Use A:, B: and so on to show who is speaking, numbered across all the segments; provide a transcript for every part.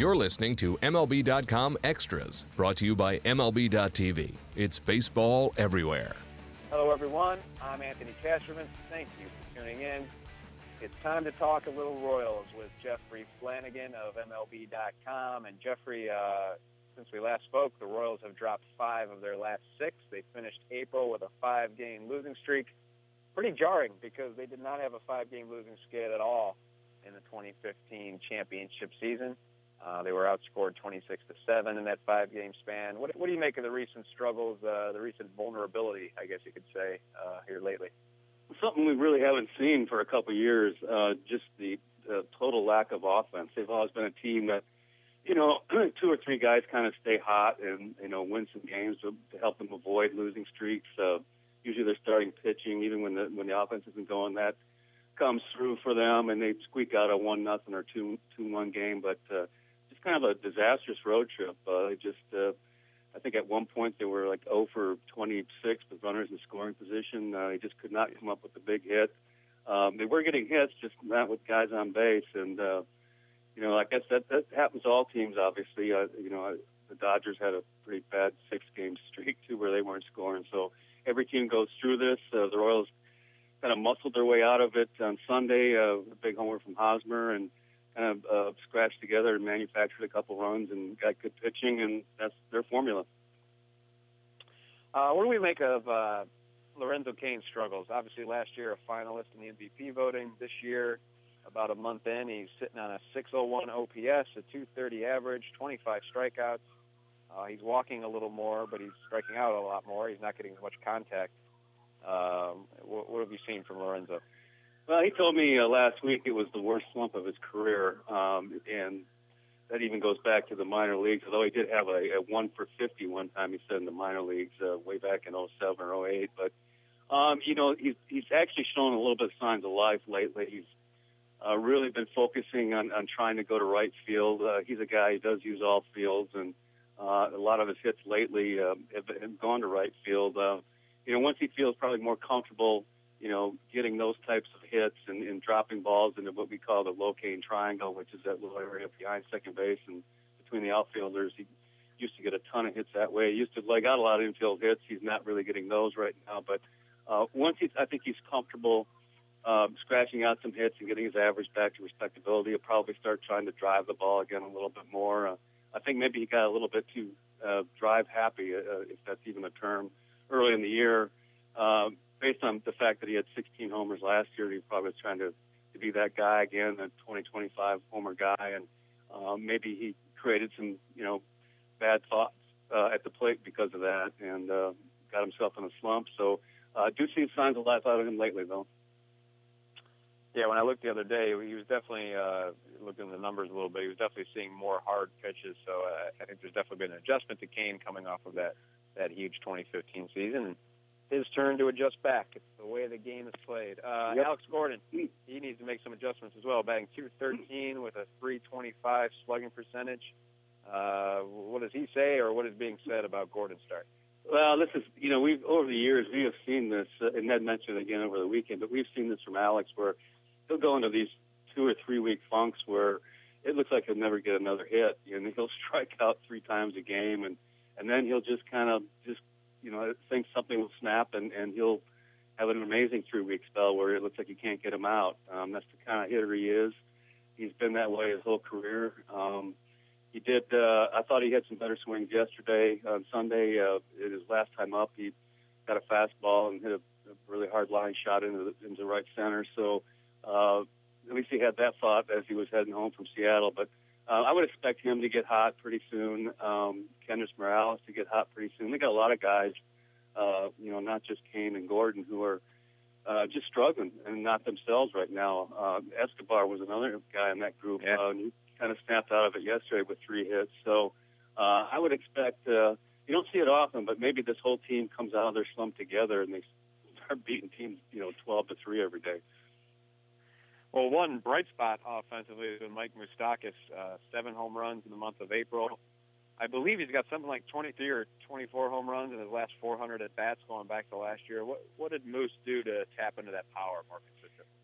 A: You're listening to MLB.com Extras, brought to you by MLB.tv. It's baseball everywhere.
B: Hello, everyone. I'm Anthony Castrovince. Thank you for tuning in. It's time to talk a little Royals with Jeffrey Flanagan of MLB.com. And Jeffrey, uh, since we last spoke, the Royals have dropped five of their last six. They finished April with a five-game losing streak. Pretty jarring because they did not have a five-game losing skid at all in the 2015 championship season. Uh, they were outscored 26 to seven in that five-game span. What, what do you make of the recent struggles, uh, the recent vulnerability, I guess you could say, uh, here lately?
C: Something we really haven't seen for a couple of years. Uh, just the, the total lack of offense. They've always been a team that, you know, two or three guys kind of stay hot and you know win some games to, to help them avoid losing streaks. Uh, usually they're starting pitching, even when the when the offense isn't going. That comes through for them, and they squeak out a one nothing or two two one game, but. Uh, kind of a disastrous road trip. Uh, just, uh, I think at one point they were like 0 for 26 with runners in scoring position. Uh, they just could not come up with a big hit. Um, they were getting hits, just not with guys on base. And, uh, you know, I guess that, that happens to all teams, obviously. Uh, you know, the Dodgers had a pretty bad six game streak, too, where they weren't scoring. So every team goes through this. Uh, the Royals kind of muscled their way out of it on Sunday. Uh, a big homer from Hosmer. And, kind of uh, scratched together and manufactured a couple runs and got good pitching, and that's their formula.
B: Uh, what do we make of uh, Lorenzo Cain's struggles? Obviously, last year a finalist in the MVP voting. This year, about a month in, he's sitting on a 601 OPS, a 230 average, 25 strikeouts. Uh, he's walking a little more, but he's striking out a lot more. He's not getting as much contact. Um, what, what have you seen from Lorenzo?
C: Well, he told me uh, last week it was the worst slump of his career, um, and that even goes back to the minor leagues. Although he did have a, a one for fifty one time, he said in the minor leagues uh, way back in '07 or '08. But um, you know, he's he's actually shown a little bit of signs of life lately. He's uh, really been focusing on, on trying to go to right field. Uh, he's a guy who does use all fields, and uh, a lot of his hits lately um, have, have gone to right field. Uh, you know, once he feels probably more comfortable you know, getting those types of hits and, and dropping balls into what we call the Lo-Cain triangle, which is that little area behind second base and between the outfielders. He used to get a ton of hits that way. He used to leg out a lot of infield hits. He's not really getting those right now, but uh, once he's, I think he's comfortable um, scratching out some hits and getting his average back to respectability. He'll probably start trying to drive the ball again a little bit more. Uh, I think maybe he got a little bit too uh, drive happy, uh, if that's even a term, early in the year. Um, based on the fact that he had 16 homers last year, he probably was trying to, to be that guy again, the 20, 25 homer guy, and um, maybe he created some, you know, bad thoughts uh, at the plate because of that, and uh, got himself in a slump. So, uh, do see signs of life out of him lately, though.
B: Yeah, when I looked the other day, he was definitely uh, looking at the numbers a little bit. He was definitely seeing more hard pitches. So uh, I think there's definitely been an adjustment to Cain coming off of that that huge 2015 season. His turn to adjust back. It's the way the game is played. Uh, yep. Alex Gordon, he needs to make some adjustments as well. Batting 213 with a 325 slugging percentage. Uh, what does he say, or what is being said about Gordon's start?
C: Well, this is, you know, we've over the years we have seen this, uh, and Ned mentioned it again over the weekend, but we've seen this from Alex, where he'll go into these two or three week funks where it looks like he'll never get another hit, and he'll strike out three times a game, and and then he'll just kind of just you know, thinks something will snap and, and he'll have an amazing three week spell where it looks like you can't get him out. Um, that's the kind of hitter he is. He's been that way his whole career. Um, he did. Uh, I thought he had some better swings yesterday. On Sunday, uh, his last time up, he got a fastball and hit a, a really hard line shot into the, into right center. So uh, at least he had that thought as he was heading home from Seattle. But uh, I would expect him to get hot pretty soon. Um, Kendrys Morales to get hot pretty soon. They got a lot of guys, uh, you know, not just Cain and Gordon, who are uh, just struggling and not themselves right now. Uh, Escobar was another guy in that group. Yeah. Uh, and he kind of snapped out of it yesterday with three hits. So uh, I would expect. Uh, you don't see it often, but maybe this whole team comes out of their slump together and they start beating teams, you know, 12 to three every day.
B: Well, one bright spot offensively is Mike Moustakas, uh, seven home runs in the month of April. I believe he's got something like 23 or 24 home runs in his last 400 at bats going back to last year. What what did Moose do to tap into that power more consistently?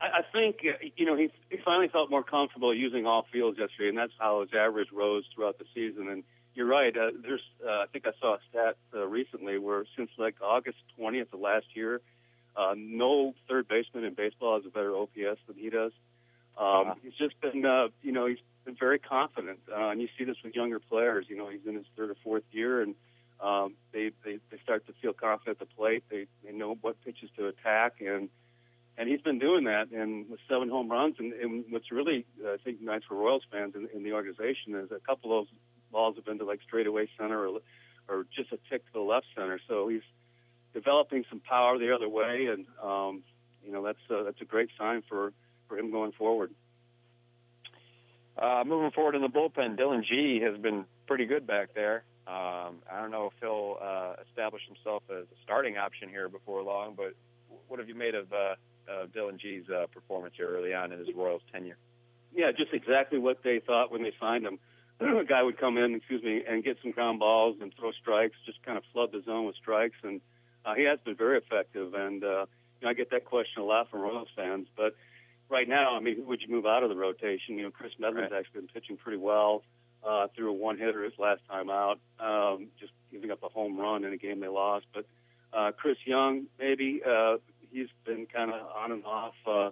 C: I, I think uh, you know he he finally felt more comfortable using all fields yesterday, and that's how his average rose throughout the season. And you're right. Uh, there's uh, I think I saw a stat uh, recently where since like August 20th of last year, uh, no third baseman in baseball has a better OPS than he does. Um, He's just been, uh, you know, he's been very confident, uh, and you see this with younger players. You know, he's in his third or fourth year, and um, they, they they start to feel confident at the plate. They they know what pitches to attack, and and he's been doing that. And with seven home runs, and, and what's really uh, I think nice for Royals fans in, in the organization is a couple of those balls have been to like straightaway center or or just a tick to the left center. So he's developing some power the other way, and um, you know that's a, that's a great sign for for him going forward.
B: Uh, moving forward in the bullpen, Dillon Gee has been pretty good back there. Um, I don't know if he'll uh, establish himself as a starting option here before long, but what have you made of uh, uh, Dillon Gee's uh, performance here early on in his Royals tenure?
C: Yeah, just exactly what they thought when they signed him. a guy would come in, excuse me, and get some ground balls and throw strikes, just kind of flood the zone with strikes, and uh, he has been very effective. And uh, you know, I get that question a lot from Royals fans, but right now, I mean, who would you move out of the rotation? You know, Kris Medlen's right. actually been pitching pretty well. Uh, threw a one hitter his last time out, um, just giving up a home run in a game they lost. But uh, Chris Young, maybe uh, he's been kind of on and off, uh,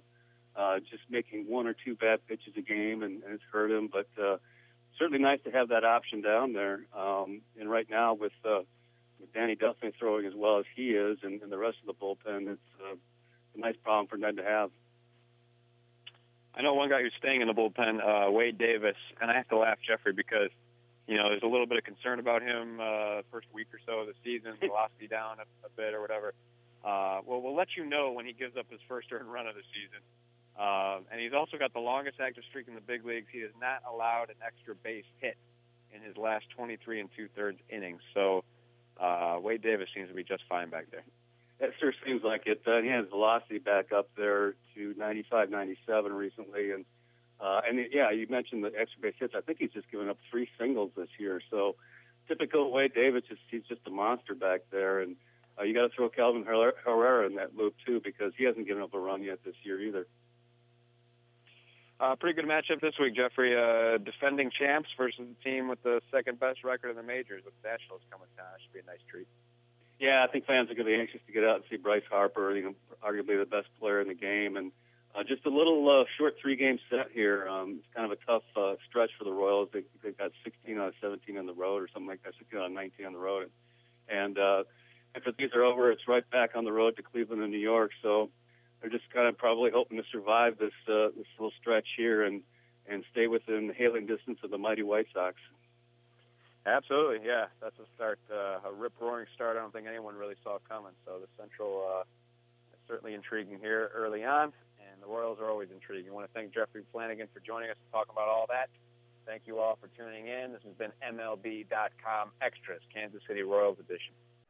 C: uh, just making one or two bad pitches a game, and, and it's hurt him. But uh, certainly nice to have that option down there. Um, and right now, with uh, with Danny Duffy throwing as well as he is, and, and the rest of the bullpen, it's uh, a nice problem for Ned to have.
B: I know one guy who's staying in the bullpen, uh, Wade Davis, and I have to laugh, Jeffrey, because you know there's a little bit of concern about him uh, first week or so of the season, velocity down a, a bit or whatever. Uh, well, we'll let you know when he gives up his first earned run of the season. Uh, and he's also got the longest active streak in the big leagues. He has not allowed an extra base hit in his last 23 and two thirds innings. So uh, Wade Davis seems to be just fine back there.
C: It sure seems like it. Uh, he has velocity back up there to 95, 97 recently, and uh, and yeah, you mentioned the extra base hits. I think he's just given up three singles this year. So typical Wade Davis, just, he's just a monster back there, and uh, you got to throw Kelvin Herrera in that loop too because he hasn't given up a run yet this year either.
B: Uh, pretty good matchup this week, Jeffrey. Uh, defending champs versus the team with the second best record in the majors with the Nationals coming down. Should be a nice treat.
C: Yeah, I think fans are going to be anxious to get out and see Bryce Harper, you know, arguably the best player in the game, and uh, just a little uh, short three-game set here. Um, it's kind of a tough uh, stretch for the Royals. They, they've got 16 out of 17 on the road, or something like that. 16 out of 19 on the road, and uh, after these are over, it's right back on the road to Cleveland and New York. So they're just kind of probably hoping to survive this uh, this little stretch here and and stay within hailing distance of the mighty White Sox.
B: Absolutely, yeah, that's a start, uh, a rip roaring start. I don't think anyone really saw coming. So the Central uh, is certainly intriguing here early on, and the Royals are always intriguing. I want to thank Jeffrey Flanagan for joining us to talk about all that. Thank you all for tuning in. This has been MLB.com Extras, Kansas City Royals edition.